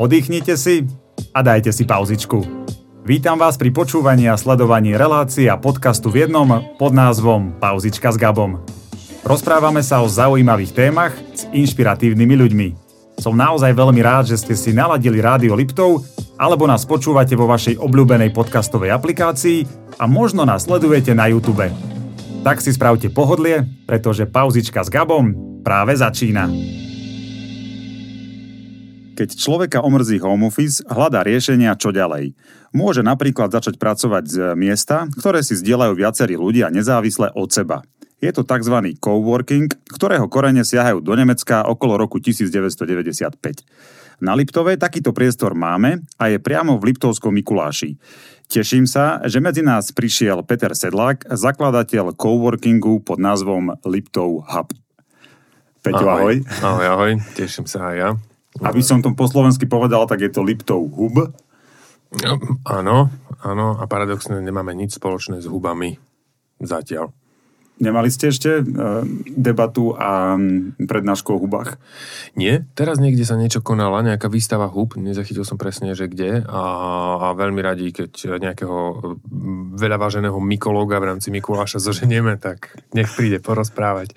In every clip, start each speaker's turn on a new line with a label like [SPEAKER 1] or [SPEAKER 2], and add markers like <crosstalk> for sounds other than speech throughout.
[SPEAKER 1] Oddychnite si a dajte si pauzičku. Vítam vás pri počúvaní a sledovaní relácií a podcastu v jednom pod názvom Pauzička s Gabom. Rozprávame sa o zaujímavých témach s inšpiratívnymi ľuďmi. Som naozaj veľmi rád, že ste si naladili rádio Liptov alebo nás počúvate vo vašej obľúbenej podcastovej aplikácii a možno nás sledujete na YouTube. Tak si spravte pohodlie, pretože pauzička s Gabom práve začína. Keď človeka omrzí home office, hľadá riešenia čo ďalej. Môže napríklad začať pracovať z miesta, ktoré si zdieľajú viacerí ľudia nezávisle od seba. Je to tzv. coworking, ktorého korene siahajú do Nemecka okolo roku 1995. Na Liptove takýto priestor máme a je priamo v Liptovskom Mikuláši. Teším sa, že medzi nás prišiel Peter Sedlák, zakladateľ coworkingu pod názvom Liptov Hub. Peťo, ahoj.
[SPEAKER 2] ahoj. Ahoj, ahoj, teším sa aj ja.
[SPEAKER 1] Aby som to po slovensky povedal, tak je to Liptov hub.
[SPEAKER 2] No, áno, áno a paradoxne nemáme nič spoločné s hubami zatiaľ.
[SPEAKER 1] Nemali ste ešte e, debatu a prednášku o hubách?
[SPEAKER 2] Nie, teraz niekde sa niečo konala, nejaká výstava hub, nezachytil som presne, že kde a, a veľmi radi, keď nejakého veľa váženého mykológa v rámci Mikuláša <laughs> zoženieme, tak nech príde porozprávať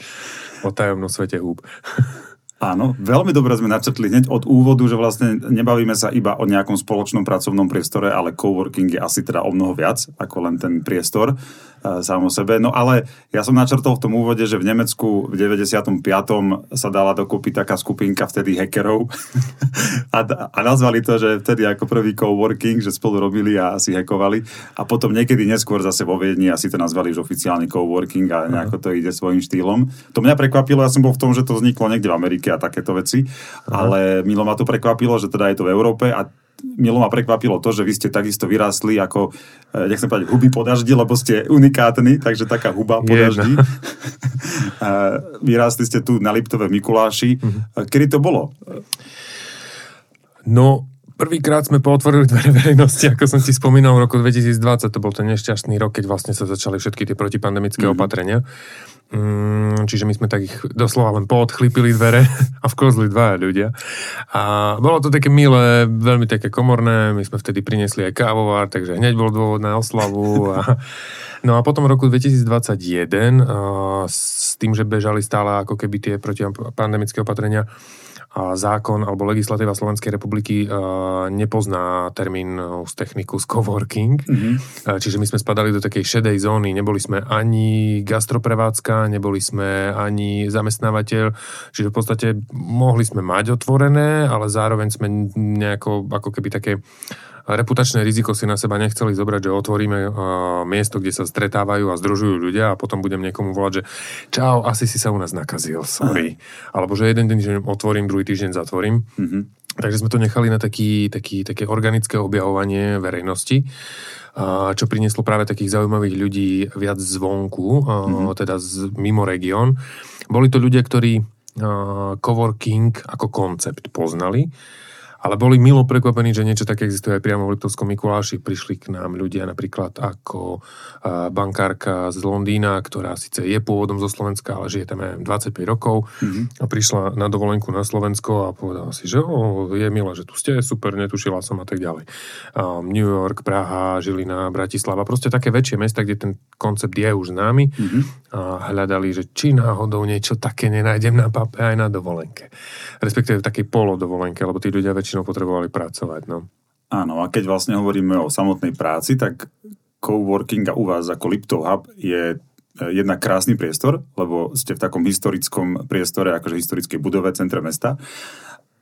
[SPEAKER 2] o tajomnom svete hub. <laughs>
[SPEAKER 1] Áno, veľmi dobre sme načrtli hneď od úvodu, že vlastne nebavíme sa iba o nejakom spoločnom pracovnom priestore, ale coworking je asi teda o mnoho viac ako len ten priestor sám o sebe. No ale ja som načrtol v tom úvode, že v Nemecku v 95. sa dala dokúpiť taká skupinka vtedy hackerov <laughs> a, a nazvali to, že vtedy ako prvý coworking, že spolu robili a si hackovali a potom niekedy neskôr zase vo Viedni asi to nazvali už oficiálny coworking a nejako to ide svojím štýlom. To mňa prekvapilo, ja som bol v tom, že to vzniklo niekde v Amerike a takéto veci, Aha. ale milo ma to prekvapilo, že teda je to v Európe a milo ma prekvapilo to, že vy ste takisto vyrástli ako, e, nechcem povedať huby po daždi, lebo ste unikátni, takže taká huba po daždi. <laughs> ste tu na Liptove Mikuláši. Uh-huh. Kedy to bolo?
[SPEAKER 2] No, prvýkrát sme pootvorili dvere verejnosti, ako som ti spomínal, v roku 2020, to bol ten nešťastný rok, keď vlastne sa začali všetky tie protipandemické mm-hmm. opatrenia. Mm, čiže my sme tak ich doslova len poodchlípili dvere <laughs> a vklzli dva ľudia. A bolo to také milé, veľmi také komorné, my sme vtedy priniesli aj kávovar, takže hneď bol dôvod na oslavu. A, <laughs> no a potom v roku 2021 a, s tým, že bežali stále ako keby tie protipandemické opatrenia, zákon alebo legislatíva Slovenskej republiky uh, nepozná termín z techniku z coworking. Mm-hmm. Čiže my sme spadali do takej šedej zóny. Neboli sme ani gastroprevádzka, neboli sme ani zamestnávateľ. Čiže v podstate mohli sme mať otvorené, ale zároveň sme nejako ako keby také reputačné riziko si na seba nechceli zobrať, že otvoríme uh, miesto, kde sa stretávajú a združujú ľudia a potom budem niekomu volať, že čau, asi si sa u nás nakazil, sorry. Aha. Alebo že jeden deň otvorím, druhý týždeň zatvorím. Mm-hmm. Takže sme to nechali na taký, taký, také organické objavovanie verejnosti, čo prinieslo práve takých zaujímavých ľudí viac zvonku, mm-hmm. teda z, mimo región. Boli to ľudia, ktorí coworking ako koncept poznali, ale boli milo prekvapení, že niečo také existuje aj priamo v Liptovskom Mikuláši. Prišli k nám ľudia napríklad ako bankárka z Londýna, ktorá síce je pôvodom zo Slovenska, ale žije tam aj 25 rokov mm-hmm. a prišla na dovolenku na Slovensko a povedala si, že oh, je milé, že tu ste, super, netušila som a tak ďalej. Um, New York, Praha, Žilina, Bratislava, proste také väčšie mesta, kde ten koncept je už známy mm-hmm. a hľadali, že či náhodou niečo také nenájdem na pape aj na dovolenke. Respektíve v takej polodovolenke, lebo tí ľudia väčšinou väčšinou potrebovali pracovať. No.
[SPEAKER 1] Áno, a keď vlastne hovoríme o samotnej práci, tak coworking a u vás ako Liptov Hub je e, jednak krásny priestor, lebo ste v takom historickom priestore, akože historickej budove, centre mesta.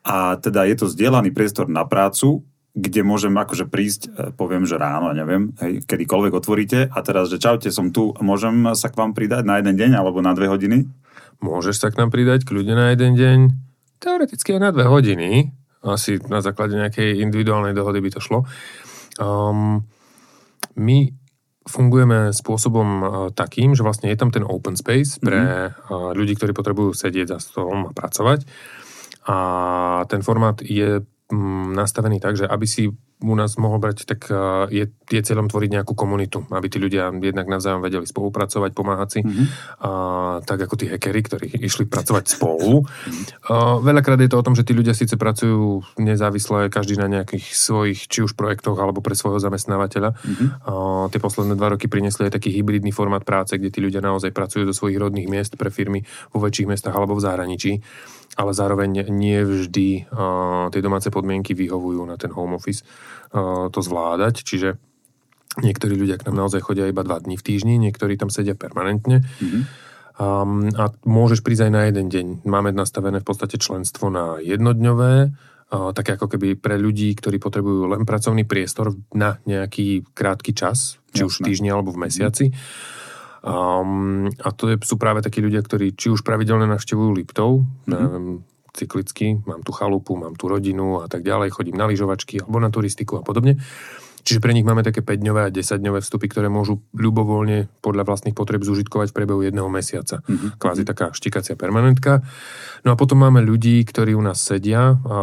[SPEAKER 1] A teda je to zdieľaný priestor na prácu, kde môžem akože prísť, e, poviem, že ráno, neviem, hej, kedykoľvek otvoríte a teraz, že čaute, som tu, môžem sa k vám pridať na jeden deň alebo na dve hodiny?
[SPEAKER 2] Môžeš sa k nám pridať kľudne na jeden deň, teoreticky aj na dve hodiny, asi na základe nejakej individuálnej dohody by to šlo. Um, my fungujeme spôsobom uh, takým, že vlastne je tam ten open space pre mm-hmm. ľudí, ktorí potrebujú sedieť za stolom a pracovať. A ten formát je um, nastavený tak, že aby si u nás mohol brať, tak je, je cieľom tvoriť nejakú komunitu, aby tí ľudia jednak navzájom vedeli spolupracovať, pomáhať si, mm-hmm. a, tak ako tí hackery, ktorí išli pracovať spolu. A, veľakrát je to o tom, že tí ľudia síce pracujú nezávisle, každý na nejakých svojich, či už projektoch, alebo pre svojho zamestnávateľa. Mm-hmm. A, tie posledné dva roky priniesli aj taký hybridný formát práce, kde tí ľudia naozaj pracujú zo svojich rodných miest pre firmy vo väčších mestách alebo v zahraničí ale zároveň nie vždy tie domáce podmienky vyhovujú na ten home office to zvládať, čiže niektorí ľudia k nám naozaj chodia iba dva dní v týždni, niektorí tam sedia permanentne. Mm-hmm. Um, a môžeš prísť aj na jeden deň. Máme nastavené v podstate členstvo na jednodňové, uh, také ako keby pre ľudí, ktorí potrebujú len pracovný priestor na nejaký krátky čas, či Jasne. už v týždni alebo v mesiaci. Mm-hmm Um, a to je, sú práve takí ľudia, ktorí či už pravidelne navštevujú Liptov, mm-hmm. neviem, cyklicky, mám tu chalupu, mám tu rodinu a tak ďalej, chodím na lyžovačky alebo na turistiku a podobne. Čiže pre nich máme také 5-dňové a 10-dňové vstupy, ktoré môžu ľubovoľne podľa vlastných potreb zužitkovať v priebehu jedného mesiaca. Mm-hmm. Kvázi taká štikacia permanentka. No a potom máme ľudí, ktorí u nás sedia. A...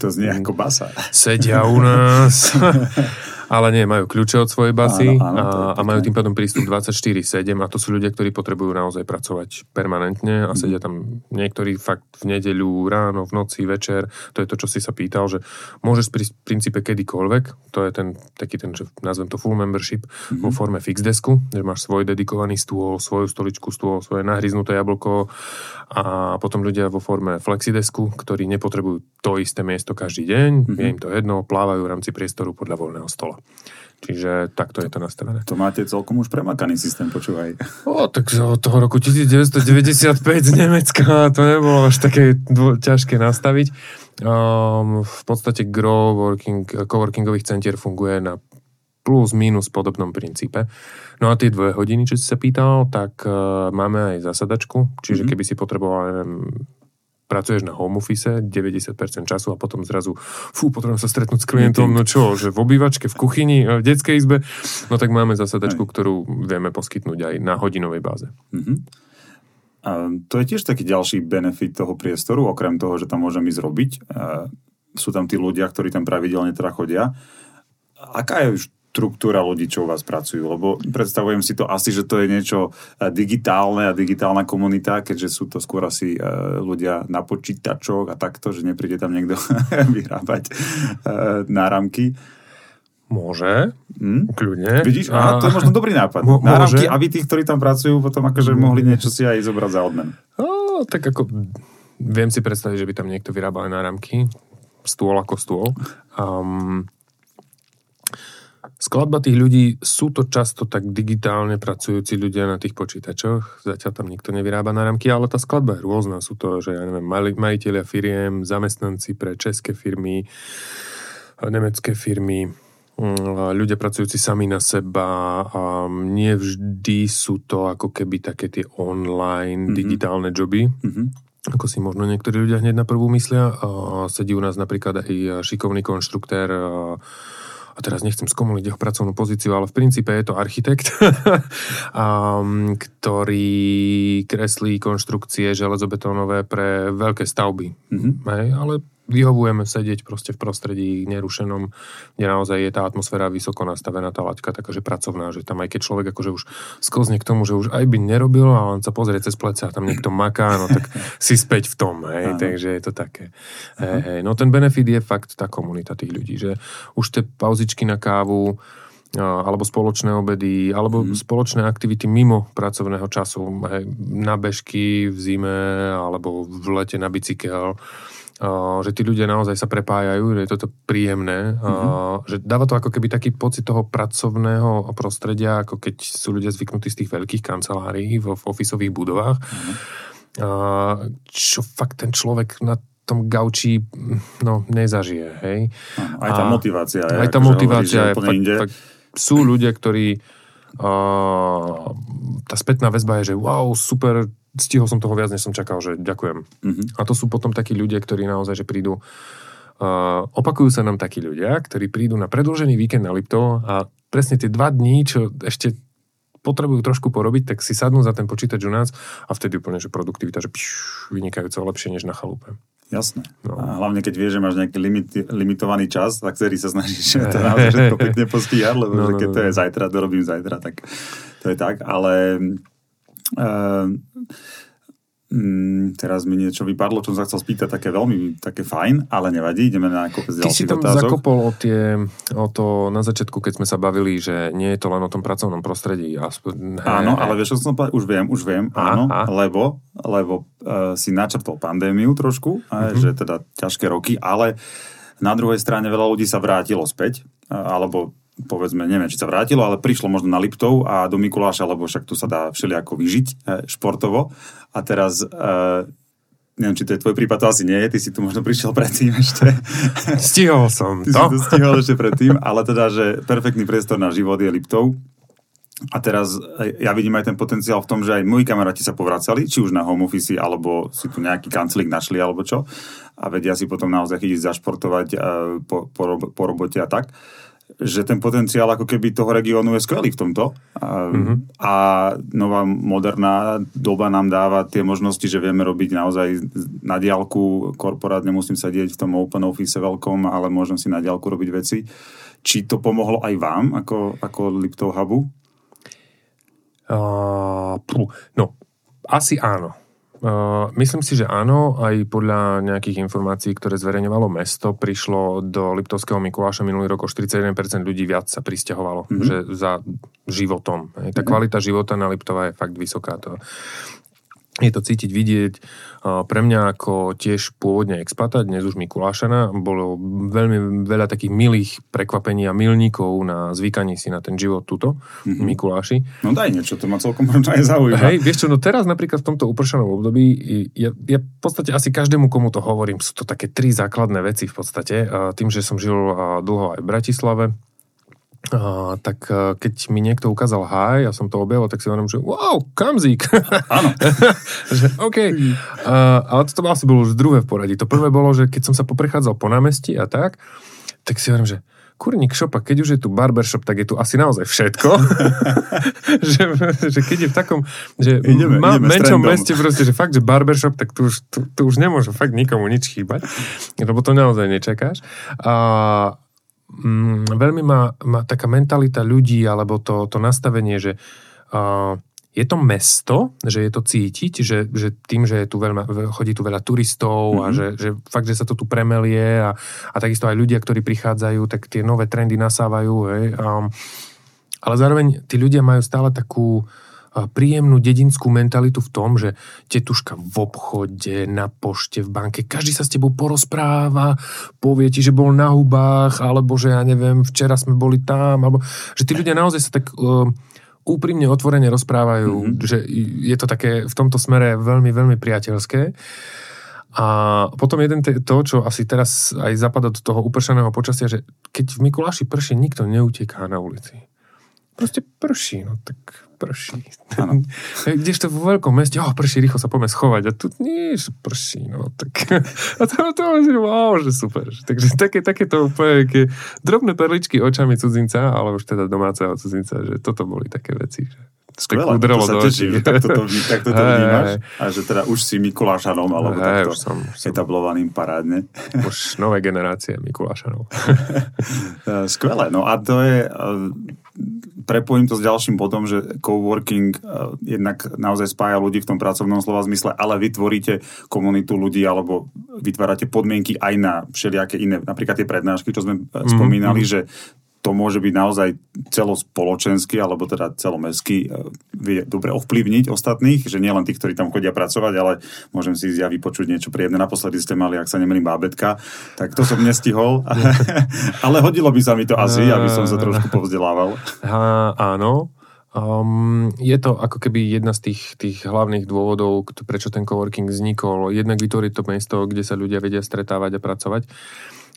[SPEAKER 1] To znie ako basa.
[SPEAKER 2] Sedia u nás. <laughs> Ale nie, majú kľúče od svojej basy áno, áno, a, a majú tým pádom prístup 24-7 a to sú ľudia, ktorí potrebujú naozaj pracovať permanentne a mm. sedia tam niektorí fakt v nedeľu, ráno, v noci, večer. To je to, čo si sa pýtal, že môžeš prísť v princípe kedykoľvek. To je ten taký ten, že nazvem to full membership mm-hmm. vo forme fix desku, že máš svoj dedikovaný stôl, svoju stoličku, stôl, svoje nahryznuté jablko a potom ľudia vo forme flexidesku, ktorí nepotrebujú to isté miesto každý deň, mm-hmm. je im to jedno, plávajú v rámci priestoru podľa voľného stola. Čiže takto je to nastavené.
[SPEAKER 1] To máte celkom už premakaný systém, počúvaj.
[SPEAKER 2] O, tak od toho roku 1995 z Nemecka to nebolo až také dvo- ťažké nastaviť. Um, v podstate gro working, coworkingových centier funguje na plus minus podobnom princípe. No a tie dve hodiny, čo si sa pýtal, tak uh, máme aj zasadačku, čiže mm-hmm. keby si potreboval neviem, pracuješ na home office 90% času a potom zrazu, fú, potrebujem sa stretnúť s klientom, no čo, že v obývačke, v kuchyni, v detskej izbe, no tak máme zasadačku, aj. ktorú vieme poskytnúť aj na hodinovej báze. Mm-hmm.
[SPEAKER 1] A to je tiež taký ďalší benefit toho priestoru, okrem toho, že tam môžem ísť robiť. Sú tam tí ľudia, ktorí tam pravidelne teda chodia. Aká je už štruktúra ľudí, čo u vás pracujú? Lebo predstavujem si to asi, že to je niečo e, digitálne a digitálna komunita, keďže sú to skôr asi e, ľudia na počítačoch a takto, že nepríde tam niekto <laughs> vyrábať e, náramky.
[SPEAKER 2] Môže, hm? kľudne.
[SPEAKER 1] Vidíš, a... to je možno dobrý nápad. Mo- náramky, aby tí, ktorí tam pracujú, potom akože mohli niečo si aj zobrať za odmen.
[SPEAKER 2] No, tak ako viem si predstaviť, že by tam niekto vyrábal náramky, stôl ako stôl. Um, Skladba tých ľudí, sú to často tak digitálne pracujúci ľudia na tých počítačoch, zatiaľ tam nikto nevyrába náramky, ale tá skladba je rôzna. Sú to, že ja neviem, majiteľia firiem, zamestnanci pre české firmy, nemecké firmy, mm, ľudia pracujúci sami na seba a nie vždy sú to ako keby také tie online mm-hmm. digitálne joby. Mm-hmm ako si možno niektorí ľudia hneď na prvú myslia. sedí u nás napríklad aj šikovný konštruktér a teraz nechcem skomuliť jeho pracovnú pozíciu, ale v princípe je to architekt, <laughs> um, ktorý kreslí konštrukcie železobetónové pre veľké stavby. Mm-hmm. Hej, ale vyhovujeme sedieť proste v prostredí nerušenom, kde naozaj je tá atmosféra vysoko nastavená, tá laťka takáže pracovná, že tam aj keď človek akože už sklzne k tomu, že už aj by nerobil a on sa pozrie cez plece a tam niekto maká, no tak si späť v tom, hej, takže je to také. Hej, hej. No ten benefit je fakt tá komunita tých ľudí, že už tie pauzičky na kávu, alebo spoločné obedy, alebo mm. spoločné aktivity mimo pracovného času, hej, na bežky v zime, alebo v lete na bicykel, že tí ľudia naozaj sa prepájajú, že je toto príjemné, mm-hmm. že dáva to ako keby taký pocit toho pracovného prostredia, ako keď sú ľudia zvyknutí z tých veľkých kancelárií v, v ofisových budovách, mm-hmm. čo fakt ten človek na tom gauči no, nezažije, hej.
[SPEAKER 1] Aj tá motivácia.
[SPEAKER 2] Aj tá motivácia je, fakt, fakt, sú ľudia, ktorí uh, tá spätná väzba je, že wow, super, stihol som toho viac, než som čakal, že ďakujem. Mm-hmm. A to sú potom takí ľudia, ktorí naozaj, že prídu Uh, opakujú sa nám takí ľudia, ktorí prídu na predlžený víkend na Lipto a presne tie dva dní, čo ešte potrebujú trošku porobiť, tak si sadnú za ten počítač u nás a vtedy úplne, že produktivita, že pš, vynikajúco lepšie než na chalupe.
[SPEAKER 1] Jasné. No. A hlavne, keď vieš, že máš nejaký limit, limitovaný čas, tak vtedy sa snažíš to <laughs> naozaj všetko pekne postíhať, lebo no, že keď no, to je no. zajtra, to robím zajtra, tak to je tak. Ale uh, Mm, teraz mi niečo vypadlo, čo som sa chcel spýtať, také veľmi, také fajn, ale nevadí, ideme na kopec
[SPEAKER 2] ďalších Ty si tam
[SPEAKER 1] otázok.
[SPEAKER 2] zakopol o, tie, o to na začiatku, keď sme sa bavili, že nie je to len o tom pracovnom prostredí. Aspoň,
[SPEAKER 1] he, áno, ale vieš, čo som povedal? Už viem, už viem, aha, áno, aha. lebo, lebo uh, si načrtol pandémiu trošku, uh-huh. že teda ťažké roky, ale na druhej strane veľa ľudí sa vrátilo späť, uh, alebo povedzme, neviem, či sa vrátilo, ale prišlo možno na Liptov a do Mikuláša, lebo však tu sa dá všelijako vyžiť e, športovo. A teraz, e, neviem, či to je tvoj prípad, to asi nie je, ty si tu možno prišiel predtým ešte.
[SPEAKER 2] Stihol som
[SPEAKER 1] ty
[SPEAKER 2] to.
[SPEAKER 1] si to stihol ešte predtým, ale teda, že perfektný priestor na život je Liptov. A teraz e, ja vidím aj ten potenciál v tom, že aj moji kamaráti sa povracali, či už na home office, alebo si tu nejaký kancelík našli, alebo čo. A vedia si potom naozaj chytiť zašportovať po, po, po robote a tak že ten potenciál ako keby toho regiónu je skvelý v tomto. A, mm-hmm. a nová moderná doba nám dáva tie možnosti, že vieme robiť naozaj na diálku, korporát nemusím sedieť v tom open office veľkom, ale môžem si na diálku robiť veci. Či to pomohlo aj vám ako, ako Liptov Hubu?
[SPEAKER 2] Uh, no, asi áno. Uh, myslím si, že áno, aj podľa nejakých informácií, ktoré zverejňovalo mesto, prišlo do Liptovského Mikuláša minulý rok o 41% ľudí viac sa pristahovalo, mm-hmm. že za životom. Tá mm-hmm. kvalita života na Liptova je fakt vysoká. To, je to cítiť, vidieť. Pre mňa ako tiež pôvodne expata, dnes už Mikulášana, bolo veľmi veľa takých milých prekvapení a milníkov na zvykaní si na ten život tuto, mm-hmm. Mikuláši.
[SPEAKER 1] No daj niečo, to ma celkom možno aj zaujíma.
[SPEAKER 2] Hej, vieš čo, no teraz napríklad v tomto upršanom období, ja, ja v podstate asi každému, komu to hovorím, sú to také tri základné veci v podstate. Tým, že som žil dlho aj v Bratislave, a, tak keď mi niekto ukázal haj, ja som to objavil, tak si hovorím, že wow, kamzík. <laughs>
[SPEAKER 1] Áno. <laughs>
[SPEAKER 2] že, OK. A, ale to asi bolo už druhé v poradí. To prvé bolo, že keď som sa poprechádzal po námestí a tak, tak si hovorím, že kurník šopa, keď už je tu barbershop, tak je tu asi naozaj všetko. <laughs> že, že keď je v takom, že ideme, má ideme menšom meste proste, že fakt, že barbershop, tak tu už, tu, tu už nemôže fakt nikomu nič chýbať, lebo to naozaj nečakáš. A, mm, veľmi má, má taká mentalita ľudí, alebo to, to nastavenie, že uh, je to mesto, že je to cítiť, že, že tým, že je tu veľma, chodí tu veľa turistov mm-hmm. a mhm. že, že fakt, že sa to tu premelie a, a takisto aj ľudia, ktorí prichádzajú, tak tie nové trendy nasávajú. Hej, um, ale zároveň tí ľudia majú stále takú príjemnú dedinskú mentalitu v tom, že tetuška v obchode, na pošte, v banke, každý sa s tebou porozpráva, povie ti, že bol na hubách, alebo že ja neviem, včera sme boli tam, alebo že tí ľudia naozaj sa tak uh, úprimne, otvorene rozprávajú, mm-hmm. že je to také v tomto smere veľmi, veľmi priateľské. A potom jeden te, to, čo asi teraz aj zapadá do toho upršaného počasia, že keď v Mikuláši prší, nikto neuteká na ulici. Proste prší, no tak prší. <laughs> Kdežto vo veľkom meste, oh, prší, rýchlo sa poďme schovať. A tu nie, že prší, no tak. <laughs> A to, to, to wow, že super. Takže také, takéto úplne také drobné perličky očami cudzinca, ale už teda domáceho cudzinca, že toto boli také veci. Že
[SPEAKER 1] Skvelé, to sa teším, že takto to, <laughs> takto to vnímaš. A že teda už si Mikulášanom, alebo hey, takto už som, už som etablovaným parádne.
[SPEAKER 2] Už nové generácie Mikulášanov.
[SPEAKER 1] Skvelé, no a to je prepojím to s ďalším bodom, že coworking uh, jednak naozaj spája ľudí v tom pracovnom slova zmysle, ale vytvoríte komunitu ľudí alebo vytvárate podmienky aj na všelijaké iné, napríklad tie prednášky, čo sme mm-hmm. spomínali, mhm. že to môže byť naozaj celospoločenský alebo teda celomestský e, vie dobre ovplyvniť ostatných, že nie len tých, ktorí tam chodia pracovať, ale môžem si ísť ja vypočuť niečo príjemné. Naposledy ste mali, ak sa nemýlim, bábetka, tak to som nestihol, <laughs> ale hodilo by sa mi to asi, aby som sa trošku povzdelával. <laughs>
[SPEAKER 2] áno, Um, je to ako keby jedna z tých, tých hlavných dôvodov, prečo ten coworking vznikol. Jednak vytvoriť to miesto, kde sa ľudia vedia stretávať a pracovať.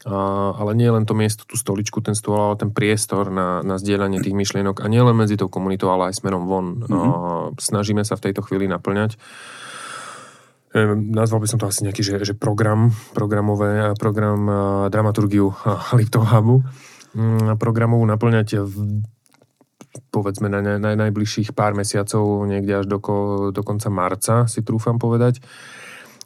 [SPEAKER 2] Ale nie len to miesto, tú stoličku, ten stôl, ale ten priestor na, na zdieľanie tých myšlienok a nie len medzi tou komunitou, ale aj smerom von. Mm-hmm. Snažíme sa v tejto chvíli naplňať. E, nazval by som to asi nejaký, že, že program, programové, program a, dramaturgiu Liptov Hubu. Mm, programovú naplňať v povedzme na, na najbližších pár mesiacov, niekde až do, do konca marca, si trúfam povedať.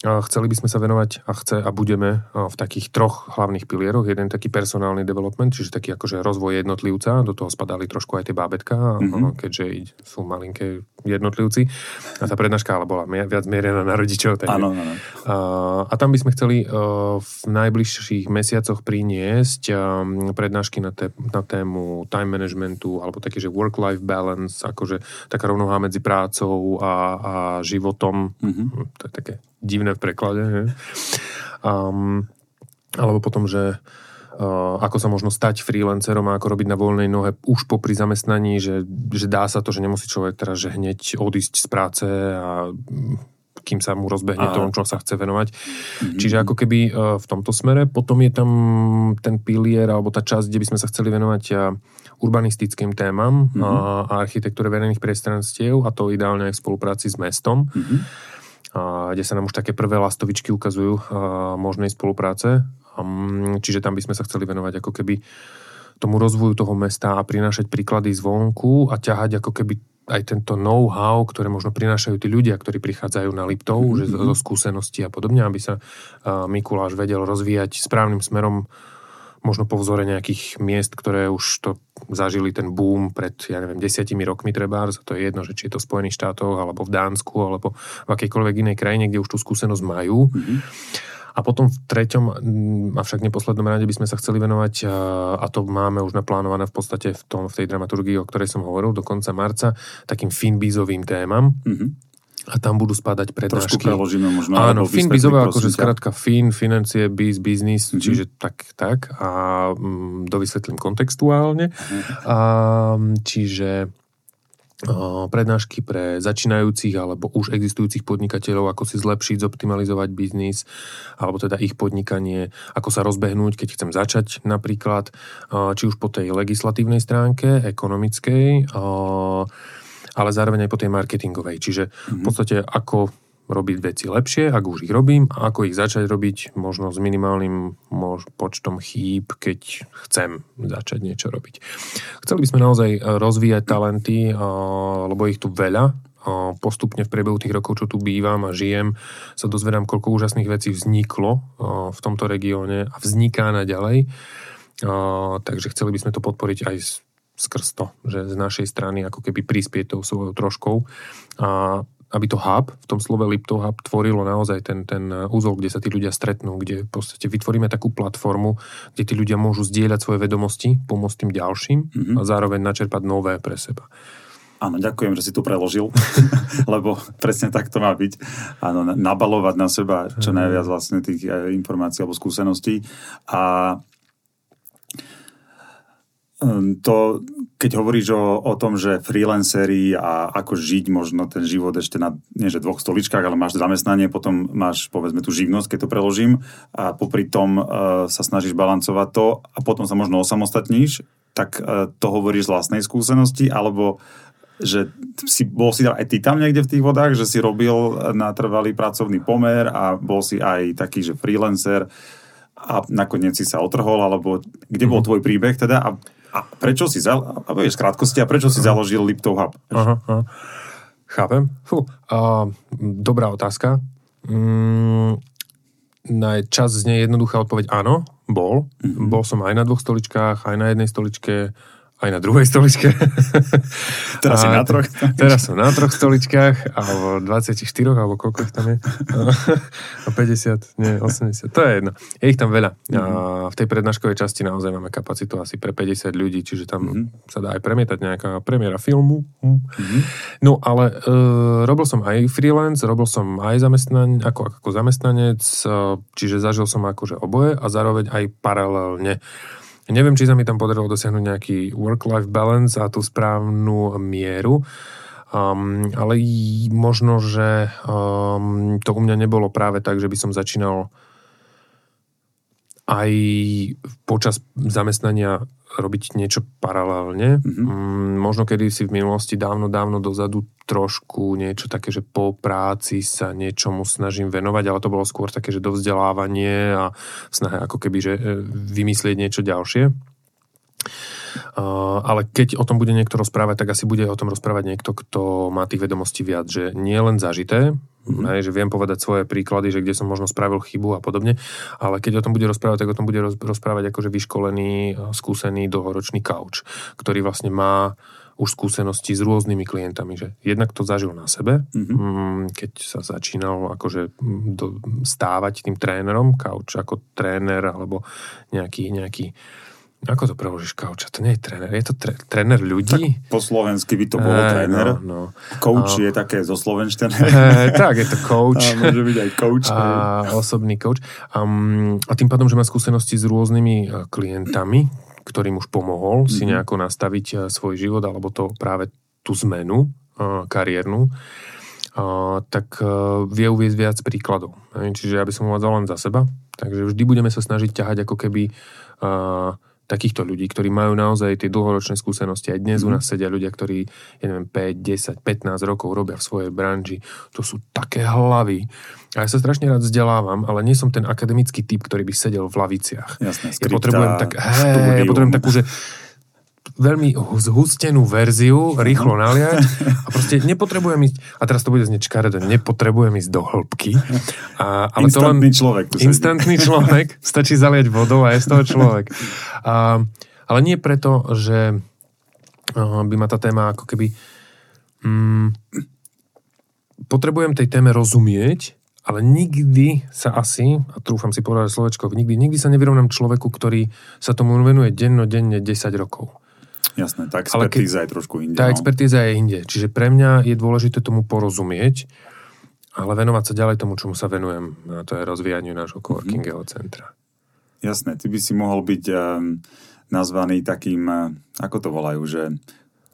[SPEAKER 2] Chceli by sme sa venovať a chce a budeme v takých troch hlavných pilieroch. Jeden taký personálny development, čiže taký akože rozvoj jednotlivca, do toho spadali trošku aj tie bábetka, mm-hmm. keďže sú malinké jednotlivci. A tá prednáška ale bola viac mierená na rodičov.
[SPEAKER 1] Áno, áno.
[SPEAKER 2] A tam by sme chceli v najbližších mesiacoch priniesť prednášky na, té, na tému time managementu alebo taký, že work-life balance, akože taká rovnoha medzi prácou a, a životom. Mm-hmm. To je také divné v preklade. Ne? Um, alebo potom, že uh, ako sa možno stať freelancerom a ako robiť na voľnej nohe už po pri zamestnaní, že, že dá sa to, že nemusí človek teraz že hneď odísť z práce a kým sa mu rozbehne to, čo sa chce venovať. Mm-hmm. Čiže ako keby uh, v tomto smere. Potom je tam ten pilier alebo tá časť, kde by sme sa chceli venovať uh, urbanistickým témam mm-hmm. a, a architektúre verejných priestranstiev a to ideálne aj v spolupráci s mestom. Mm-hmm kde sa nám už také prvé lastovičky ukazujú možnej spolupráce. Čiže tam by sme sa chceli venovať ako keby tomu rozvoju toho mesta a prinášať príklady zvonku a ťahať ako keby aj tento know-how, ktoré možno prinášajú tí ľudia, ktorí prichádzajú na Liptov, mm-hmm. že zo, zo skúseností a podobne, aby sa Mikuláš vedel rozvíjať správnym smerom možno po vzore nejakých miest, ktoré už to zažili ten boom pred, ja neviem, desiatimi rokmi treba, to je jedno, že či je to v Spojených štátoch, alebo v Dánsku, alebo v akejkoľvek inej krajine, kde už tú skúsenosť majú. Mm-hmm. A potom v treťom, avšak neposlednom rade by sme sa chceli venovať, a to máme už naplánované v podstate v, tom, v tej dramaturgii, o ktorej som hovoril, do konca marca, takým finbízovým témam. Mm-hmm a tam budú spadať prednášky.
[SPEAKER 1] Trošku preložíme možno.
[SPEAKER 2] Áno, fin bizové, akože skrátka fin, financie, biz, biznis, mm-hmm. čiže tak, tak. A mm, dovysvetlím kontextuálne. Mm-hmm. A, čiže a, prednášky pre začínajúcich alebo už existujúcich podnikateľov, ako si zlepšiť, zoptimalizovať biznis, alebo teda ich podnikanie, ako sa rozbehnúť, keď chcem začať napríklad, či už po tej legislatívnej stránke, ekonomickej, ale zároveň aj po tej marketingovej. Čiže mm-hmm. v mhm. podstate ako robiť veci lepšie, ak už ich robím, a ako ich začať robiť možno s minimálnym mož, počtom chýb, keď chcem začať niečo robiť. Chceli by sme naozaj e, rozvíjať talenty, lebo ich tu veľa, postupne v priebehu tých rokov, čo tu bývam a žijem, sa dozvedám, koľko úžasných vecí vzniklo v tomto regióne a vzniká naďalej. Takže chceli by sme to podporiť aj skrz to, že z našej strany ako keby prispieť tou svojou troškou a aby to hub, v tom slove Liptov hub, tvorilo naozaj ten, ten úzol, kde sa tí ľudia stretnú, kde v podstate vytvoríme takú platformu, kde tí ľudia môžu zdieľať svoje vedomosti, pomôcť tým ďalším mm-hmm. a zároveň načerpať nové pre seba.
[SPEAKER 1] Áno, ďakujem, že si tu preložil, <laughs> lebo presne tak to má byť. Áno, nabalovať na seba čo mhm. najviac vlastne tých eh, informácií alebo skúseností. A to, keď hovoríš o, o tom, že freelanceri a ako žiť možno ten život ešte na, nie že dvoch stoličkách, ale máš zamestnanie, potom máš povedzme tú živnosť, keď to preložím a popri tom uh, sa snažíš balancovať to a potom sa možno osamostatníš, tak uh, to hovoríš z vlastnej skúsenosti, alebo že si, bol si aj ty tam niekde v tých vodách, že si robil na trvalý pracovný pomer a bol si aj taký, že freelancer a nakoniec si sa otrhol, alebo kde bol mhm. tvoj príbeh teda a a prečo si, zal... a vieš, krátkosti, a prečo si založil Liptov Hub?
[SPEAKER 2] Aha, aha. Chápem. Fú, uh, dobrá otázka. Mm, na čas znie jednoduchá odpoveď áno, bol. Mm-hmm. Bol som aj na dvoch stoličkách, aj na jednej stoličke, aj na druhej stoličke. <laughs>
[SPEAKER 1] Teraz si na troch.
[SPEAKER 2] Teraz som na troch stoličkách, alebo 24, alebo koľko ich tam je. <laughs> A 50, nie, 80, to je jedno. Je ich tam veľa. A mhm. v tej prednáškovej časti naozaj máme kapacitu asi pre 50 ľudí, čiže tam mm-hmm. sa dá aj premietať nejaká premiéra filmu. Mm-hmm. No ale e, robil som aj freelance, robil som aj zamestnan, ako, ako zamestnanec, e, čiže zažil som akože oboje a zároveň aj paralelne. Neviem, či sa mi tam podarilo dosiahnuť nejaký work-life balance a tú správnu mieru, um, ale možno, že um, to u mňa nebolo práve tak, že by som začínal aj počas zamestnania robiť niečo paralelne. Mm-hmm. Možno kedy si v minulosti dávno, dávno dozadu trošku niečo také, že po práci sa niečomu snažím venovať, ale to bolo skôr také, že dovzdelávanie a snahe ako keby, že e, vymyslieť niečo ďalšie. Uh, ale keď o tom bude niekto rozprávať, tak asi bude o tom rozprávať niekto, kto má tých vedomostí viac, že nie len zažité, Mm-hmm. Hej, že viem povedať svoje príklady, že kde som možno spravil chybu a podobne, ale keď o tom bude rozprávať, tak o tom bude rozprávať akože vyškolený, skúsený dlhoročný kauč, ktorý vlastne má už skúsenosti s rôznymi klientami, že jednak to zažil na sebe, mm-hmm. keď sa začínal akože do, stávať tým trénerom, kauč ako tréner alebo nejaký, nejaký ako to preložíš kauča? To nie je tréner. Je to tre- tréner ľudí?
[SPEAKER 1] Tak po slovensky by to bolo e, tréner. No, no. Coach a, je také zo slovenštené.
[SPEAKER 2] E, tak, je to coach. <laughs>
[SPEAKER 1] A môže byť aj coach.
[SPEAKER 2] A, osobný coach. Um, a tým pádom, že má skúsenosti s rôznymi e, klientami, ktorým už pomohol mm-hmm. si mhm. nejako nastaviť svoj život, alebo to práve tú zmenu uh, kariérnu, uh, tak uh, vie uvieť viac príkladov. Čiže ja by som uvádzal len za seba. Takže vždy budeme sa snažiť ťahať ako keby uh, takýchto ľudí, ktorí majú naozaj tie dlhoročné skúsenosti. Aj dnes mm. u mhm. nás sedia ľudia, ktorí, ja neviem, 5, 10, 15 rokov robia v svojej branži. To sú také hlavy. A ja sa strašne rád vzdelávam, ale nie som ten akademický typ, ktorý by sedel v laviciach.
[SPEAKER 1] Jasné,
[SPEAKER 2] skripta, ja potrebujem tak, hej, ja potrebujem takú, že veľmi zhustenú verziu, rýchlo naliať a <laughs> proste nepotrebujem ísť, a teraz to bude znieť škaredo, nepotrebujem ísť do hĺbky. A,
[SPEAKER 1] ale instantný to len, človek.
[SPEAKER 2] Tu instantný človek, <laughs> stačí zaliať vodou a je z toho človek. A, ale nie preto, že by ma tá téma ako keby... Mm, potrebujem tej téme rozumieť, ale nikdy sa asi, a trúfam si povedať slovečko, nikdy, nikdy sa nevyrovnám človeku, ktorý sa tomu venuje dennodenne 10 rokov.
[SPEAKER 1] Jasné, tá expertíza keď, je trošku inde.
[SPEAKER 2] Tá no. expertíza je inde. Čiže pre mňa je dôležité tomu porozumieť, ale venovať sa ďalej tomu, čomu sa venujem. A to je rozvíjaniu nášho mhm. coworkingového mm-hmm. centra.
[SPEAKER 1] Jasné, ty by si mohol byť um, nazvaný takým, uh, ako to volajú, že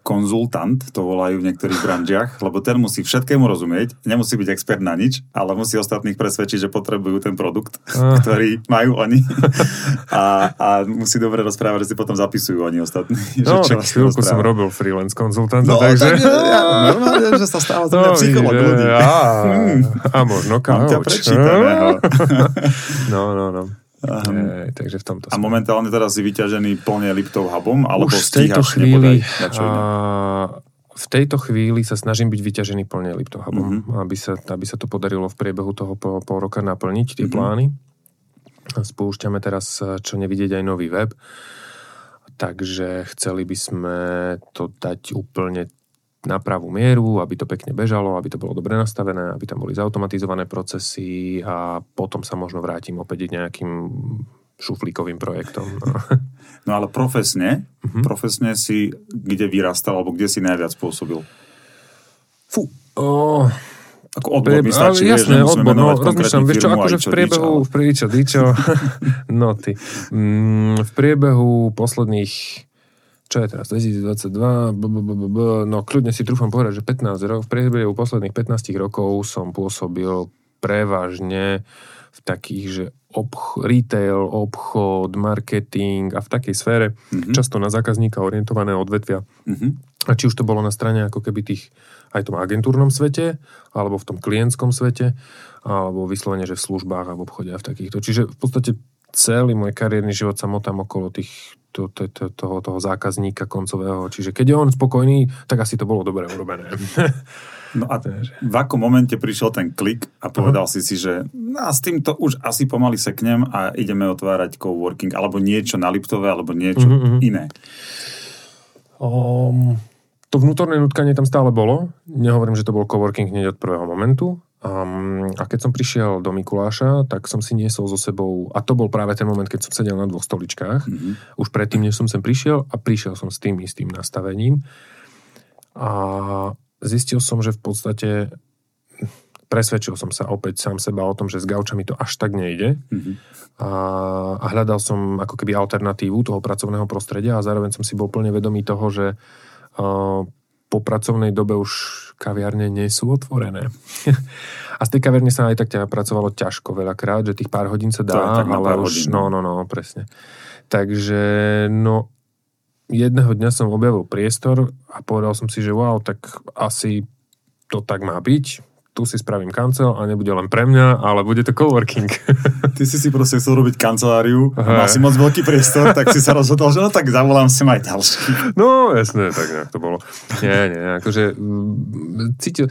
[SPEAKER 1] konzultant, to volajú v niektorých branžiach, lebo ten musí všetkému rozumieť, nemusí byť expert na nič, ale musí ostatných presvedčiť, že potrebujú ten produkt, uh. ktorý majú oni <laughs> a, a musí dobre rozprávať, že si potom zapisujú oni ostatní. <laughs>
[SPEAKER 2] No, že čo chvíľku som robil freelance konzultanta, no, takže... Tak,
[SPEAKER 1] ja, normálne, že sa stáva to no, psycholog ľudí.
[SPEAKER 2] A, a možno kauč. <laughs> no, no, no. Um, e, takže v tomto
[SPEAKER 1] A momentálne teraz si vyťažený plne Liptov hubom, alebo
[SPEAKER 2] Už v tejto chvíli, a, v tejto chvíli sa snažím byť vyťažený plne Liptov hubom, mm-hmm. aby, sa, aby sa to podarilo v priebehu toho pol, pol roka naplniť, tie mm-hmm. plány. Spúšťame teraz, čo nevidieť, aj nový web. Takže chceli by sme to dať úplne na pravú mieru, aby to pekne bežalo, aby to bolo dobre nastavené, aby tam boli zautomatizované procesy a potom sa možno vrátim opäť nejakým šuflíkovým projektom. <laughs> No,
[SPEAKER 1] ale profesne, uh-huh. profesne si kde vyrastal, alebo kde si najviac pôsobil?
[SPEAKER 2] Fú, oh,
[SPEAKER 1] ako odbor by stačí,
[SPEAKER 2] jasné, vieš, odbor, no, rozmýšľam, vieš čo, akože v priebehu, v priebehu, dičo, no ty, mm, v priebehu posledných čo je teraz, 2022, b, b, b, b, b, no kľudne si trúfam povedať, že 15 rokov, v priebehu posledných 15 rokov som pôsobil prevažne v takých, že obch- retail, obchod, marketing a v takej sfére, mm-hmm. často na zákazníka orientované odvetvia. Mm-hmm. A či už to bolo na strane ako keby tých aj tom agentúrnom svete, alebo v tom klientskom svete, alebo vyslovene, že v službách a v obchode a v takýchto. Čiže v podstate celý môj kariérny život sa motám okolo tých, to, to, to, toho, toho zákazníka koncového. Čiže keď je on spokojný, tak asi to bolo dobre urobené. <laughs>
[SPEAKER 1] No a v akom momente prišiel ten klik a povedal uh-huh. si si, že no, s týmto už asi pomaly seknem a ideme otvárať coworking, alebo niečo na Liptové, alebo niečo uh-huh. iné?
[SPEAKER 2] Um, to vnútorné nutkanie tam stále bolo. Nehovorím, že to bol coworking hneď od prvého momentu, Um, a keď som prišiel do Mikuláša, tak som si niesol so sebou, a to bol práve ten moment, keď som sedel na dvoch stoličkách, mm-hmm. už predtým, než som sem prišiel, a prišiel som s tým istým nastavením. A zistil som, že v podstate presvedčil som sa opäť sám seba o tom, že s gaučami to až tak nejde. Mm-hmm. A, a hľadal som ako keby alternatívu toho pracovného prostredia a zároveň som si bol plne vedomý toho, že uh, po pracovnej dobe už kaviarne nie sú otvorené. <laughs> a z tej kaviarne sa aj tak ťa pracovalo ťažko veľakrát, že tých pár hodín sa dá, ale už, hodín. no, no, no, presne. Takže, no, jedného dňa som objavil priestor a povedal som si, že wow, tak asi to tak má byť tu si spravím kancel a nebude len pre mňa, ale bude to coworking. <laughs>
[SPEAKER 1] Ty si si proste chcel robiť kanceláriu, a mal si moc veľký priestor, tak si sa rozhodol, že no tak zavolám si aj ďalší.
[SPEAKER 2] No, jasné, tak nejak to bolo. Nie, nie, akože cítil...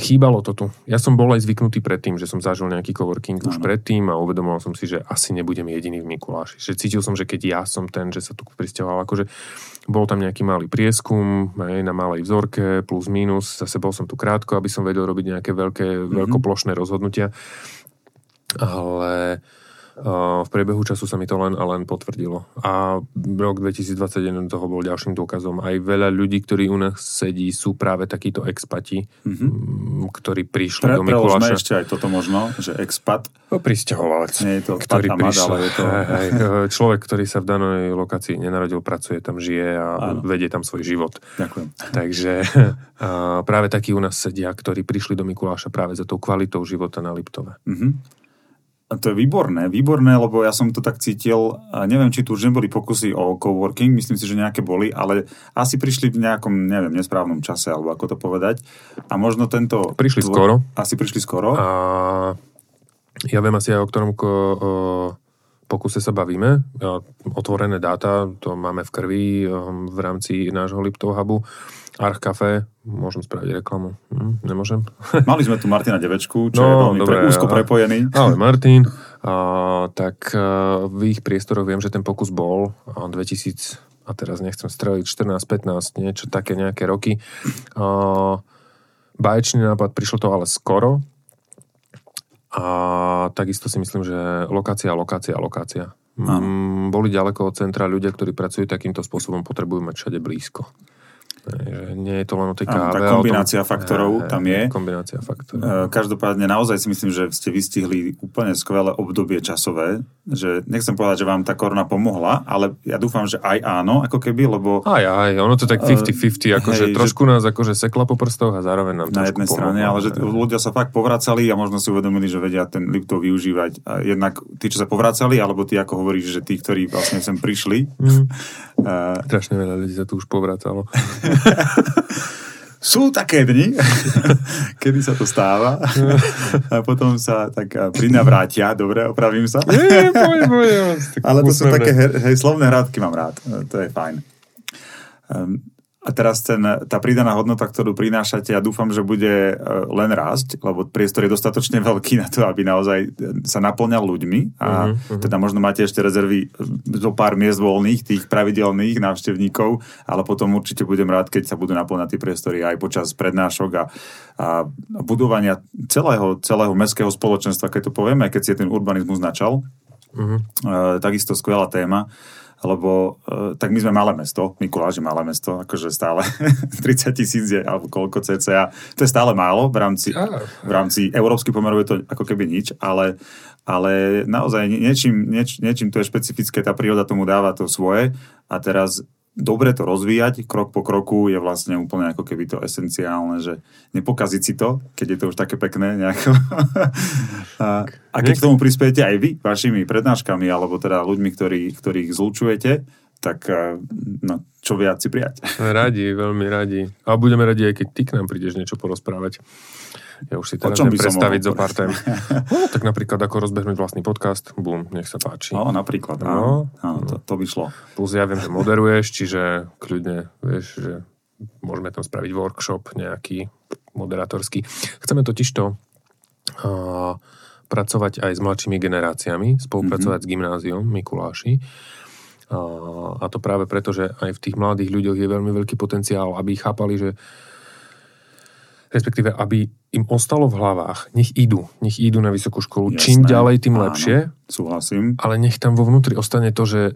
[SPEAKER 2] Chýbalo to tu. Ja som bol aj zvyknutý predtým, že som zažil nejaký coworking ano. už predtým a uvedomoval som si, že asi nebudem jediný v Mikuláši. Že cítil som, že keď ja som ten, že sa tu pristahoval, akože bol tam nejaký malý prieskum aj na malej vzorke, plus minus, zase bol som tu krátko, aby som vedel robiť nejaké veľké, mm-hmm. veľkoplošné rozhodnutia. Ale v priebehu času sa mi to len a len potvrdilo. A rok 2021 toho bol ďalším dôkazom. Aj veľa ľudí, ktorí u nás sedí, sú práve takíto expati, mm-hmm. ktorí prišli Pre, do Mikuláša.
[SPEAKER 1] ešte aj toto možno, že expat.
[SPEAKER 2] No, pristahovalec.
[SPEAKER 1] Nie je to ktorý prišiel, je to... <laughs>
[SPEAKER 2] Hej, hej, človek, ktorý sa v danej lokácii nenarodil, pracuje tam, žije a Áno. vedie tam svoj život.
[SPEAKER 1] Ďakujem.
[SPEAKER 2] Takže <laughs> práve takí u nás sedia, ktorí prišli do Mikuláša práve za tou kvalitou života na Liptove.
[SPEAKER 1] Mm-hmm. To je výborné, výborné, lebo ja som to tak cítil, neviem, či tu už neboli pokusy o coworking, myslím si, že nejaké boli, ale asi prišli v nejakom, neviem, nesprávnom čase, alebo ako to povedať. A možno tento...
[SPEAKER 2] Prišli tvoj, skoro.
[SPEAKER 1] Asi prišli skoro. A
[SPEAKER 2] ja viem asi aj o ktorom ko, o, pokuse sa bavíme. Otvorené dáta, to máme v krvi v rámci nášho Liptov Hubu. Arch Café, môžem spraviť reklamu. Hm, nemôžem? <laughs> <laughs>
[SPEAKER 1] Mali sme tu Martina Devečku, čo no, je veľmi dobre, pre, úzko prepojený.
[SPEAKER 2] Ale <laughs> Martin, a, tak a, v ich priestoroch viem, že ten pokus bol a, 2000, a teraz nechcem streliť, 14-15, niečo také nejaké roky. A, baječný nápad, prišlo to ale skoro. A takisto si myslím, že lokácia, lokácia, lokácia. Mm, boli ďaleko od centra ľudia, ktorí pracujú takýmto spôsobom, potrebujú mať všade blízko. Že nie je to len o tej káve.
[SPEAKER 1] Tá kombinácia tom, faktorov je, tam je.
[SPEAKER 2] Kombinácia faktorov.
[SPEAKER 1] E, každopádne naozaj si myslím, že ste vystihli úplne skvelé obdobie časové, že nechcem povedať, že vám tá korona pomohla, ale ja dúfam, že aj áno, ako keby, lebo...
[SPEAKER 2] Aj, aj, ono to tak 50-50, akože hej, trošku že, nás akože sekla po prstoch a zároveň nám
[SPEAKER 1] Na jednej strane, ale že ľudia sa fakt povracali a možno si uvedomili, že vedia ten Liptov využívať. A jednak tí, čo sa povracali, alebo tí, ako hovoríš, že tí, ktorí vlastne sem prišli. Mm.
[SPEAKER 2] uh, <laughs> Strašne veľa ľudí sa tu už povracalo. <laughs> <laughs>
[SPEAKER 1] Sú také dni, <laughs> kedy sa to stáva a potom sa tak prinavrátia, dobre, opravím sa.
[SPEAKER 2] Nie, boj, <laughs>
[SPEAKER 1] Ale to sú také hej, slovné hrádky, mám rád, to je fajn. Um, a teraz ten, tá pridaná hodnota, ktorú prinášate, ja dúfam, že bude e, len rásť, lebo priestor je dostatočne <laughs> veľký na to, aby naozaj sa naplňal ľuďmi a uh-huh, teda možno máte ešte rezervy zo pár miest voľných, tých pravidelných návštevníkov, ale potom určite budem rád, keď sa budú naplňať tie priestory aj počas prednášok a, a budovania celého, celého mestského spoločenstva, keď to povieme, keď si ten urbanizmus načal. Uh-huh. E, takisto skvelá téma lebo e, tak my sme malé mesto, Mikuláš je malé mesto, akože stále <laughs> 30 tisíc je, alebo koľko cca, to je stále málo v rámci, v rámci európskych pomerov je to ako keby nič, ale, ale naozaj niečím, nieč, niečím to je špecifické, tá príroda tomu dáva to svoje. A teraz dobre to rozvíjať, krok po kroku je vlastne úplne ako keby to esenciálne, že nepokaziť si to, keď je to už také pekné nejako. <laughs> a, a keď k tomu prispiejete aj vy, vašimi prednáškami, alebo teda ľuďmi, ktorí, ktorých zlučujete, tak no, čo viac si prijať.
[SPEAKER 2] Radi, veľmi radi. A budeme radi, aj keď ty k nám prídeš niečo porozprávať. Ja už si teraz viem predstaviť zo pár tém. No, tak napríklad ako rozbehnúť vlastný podcast, bum, nech sa páči.
[SPEAKER 1] No, napríklad, áno, no, áno to, to by šlo.
[SPEAKER 2] Plus ja viem, že moderuješ, čiže kľudne, vieš, že môžeme tam spraviť workshop nejaký moderátorský. Chceme totiž to uh, pracovať aj s mladšími generáciami, spolupracovať mm-hmm. s gymnáziom Mikuláši. Uh, a to práve preto, že aj v tých mladých ľuďoch je veľmi veľký potenciál, aby chápali, že respektíve aby im ostalo v hlavách, nech idú, nech idú na vysokú školu, Jasné, čím ďalej, tým áno, lepšie.
[SPEAKER 1] Súhlasím.
[SPEAKER 2] Ale nech tam vo vnútri ostane to, že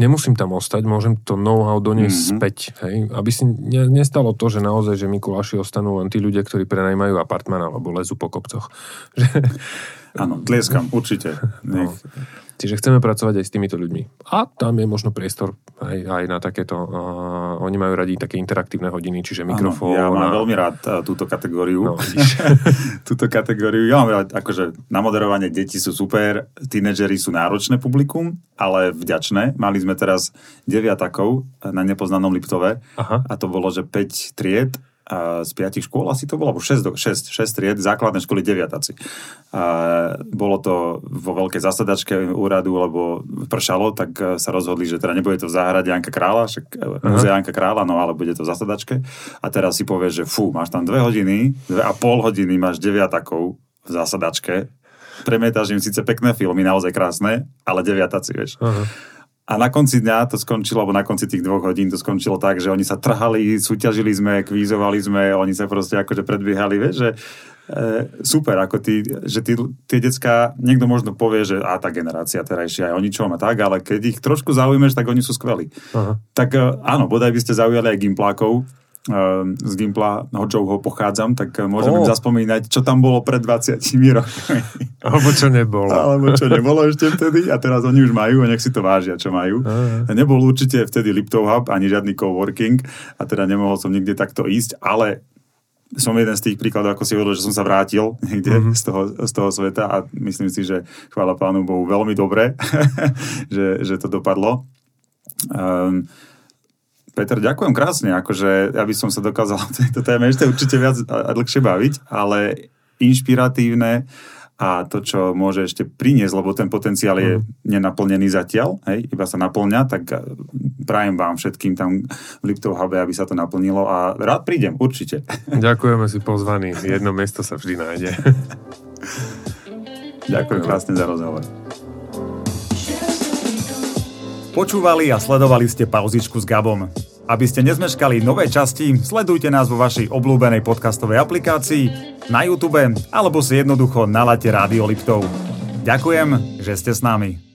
[SPEAKER 2] nemusím tam ostať, môžem to know-how doniesť mm-hmm. späť. Hej? Aby si ne, nestalo to, že naozaj, že Mikuláši ostanú len tí ľudia, ktorí prenajmajú apartman alebo lezú po kopcoch. <laughs>
[SPEAKER 1] Áno, tlieskam, určite. <laughs>
[SPEAKER 2] No. Nech. No. Čiže chceme pracovať aj s týmito ľuďmi. A tam je možno priestor aj, aj na takéto... Uh, oni majú radi také interaktívne hodiny, čiže mikrofón.
[SPEAKER 1] Ja mám veľmi rád uh, túto kategóriu. No, <laughs> túto kategóriu. Ja mám rád, akože na moderovanie deti sú super, tínedžeri sú náročné publikum, ale vďačné. Mali sme teraz deviatakov na nepoznanom Liptove Aha. a to bolo, že 5 tried z piatich škôl, asi to bolo, alebo 6, 6, 6 tried, základné školy, deviataci. A bolo to vo veľkej zasadačke úradu, lebo pršalo, tak sa rozhodli, že teda nebude to v záhrade Janka Krála, však muzea Janka Krála, no ale bude to v zasadačke. A teraz si povieš, že fú, máš tam dve hodiny, dve a pol hodiny máš deviatakov v zasadačke, premietaš im síce pekné filmy, naozaj krásne, ale deviataci, vieš. Uh-huh. A na konci dňa to skončilo, alebo na konci tých dvoch hodín to skončilo tak, že oni sa trhali, súťažili sme, kvízovali sme, oni sa proste akože predbiehali, vieš, že e, super, ako tí, že tí, tie decka, niekto možno povie, že a tá generácia terajšia je o ničom a tak, ale keď ich trošku zaujímeš, tak oni sú skvelí. Aha. Tak e, áno, bodaj by ste zaujali aj gimplákov, z Gimpla, ho pochádzam, tak môžeme oh. zaspomínať, čo tam bolo pred 20 rokmi. <laughs>
[SPEAKER 2] Alebo čo nebolo.
[SPEAKER 1] Alebo čo nebolo ešte vtedy a teraz oni už majú a nech si to vážia, čo majú. Uh. Nebol určite vtedy Liptov Hub, ani žiadny coworking a teda nemohol som nikde takto ísť, ale som jeden z tých príkladov, ako si hovoril, že som sa vrátil niekde mm-hmm. z, toho, z toho sveta a myslím si, že chvála pánu Bohu veľmi dobre, <laughs> že, že to dopadlo. Um, Peter, ďakujem krásne, akože ja by som sa dokázal <laughs> tejto téme ešte určite viac a dlhšie baviť, ale inšpiratívne a to, čo môže ešte priniesť, lebo ten potenciál je mm. nenaplnený zatiaľ, hej, iba sa naplňa, tak eh, prajem vám všetkým tam v Liptov Hube, aby sa to naplnilo a rád prídem, určite. <laughs>
[SPEAKER 2] Ďakujeme si pozvaní, jedno miesto sa vždy nájde.
[SPEAKER 1] Ďakujem krásne za rozhovor. Počúvali a sledovali ste pauzičku s Gabom. Aby ste nezmeškali nové časti, sledujte nás vo vašej obľúbenej podcastovej aplikácii, na YouTube alebo si jednoducho naláte Rádio Liptov. Ďakujem, že ste s nami.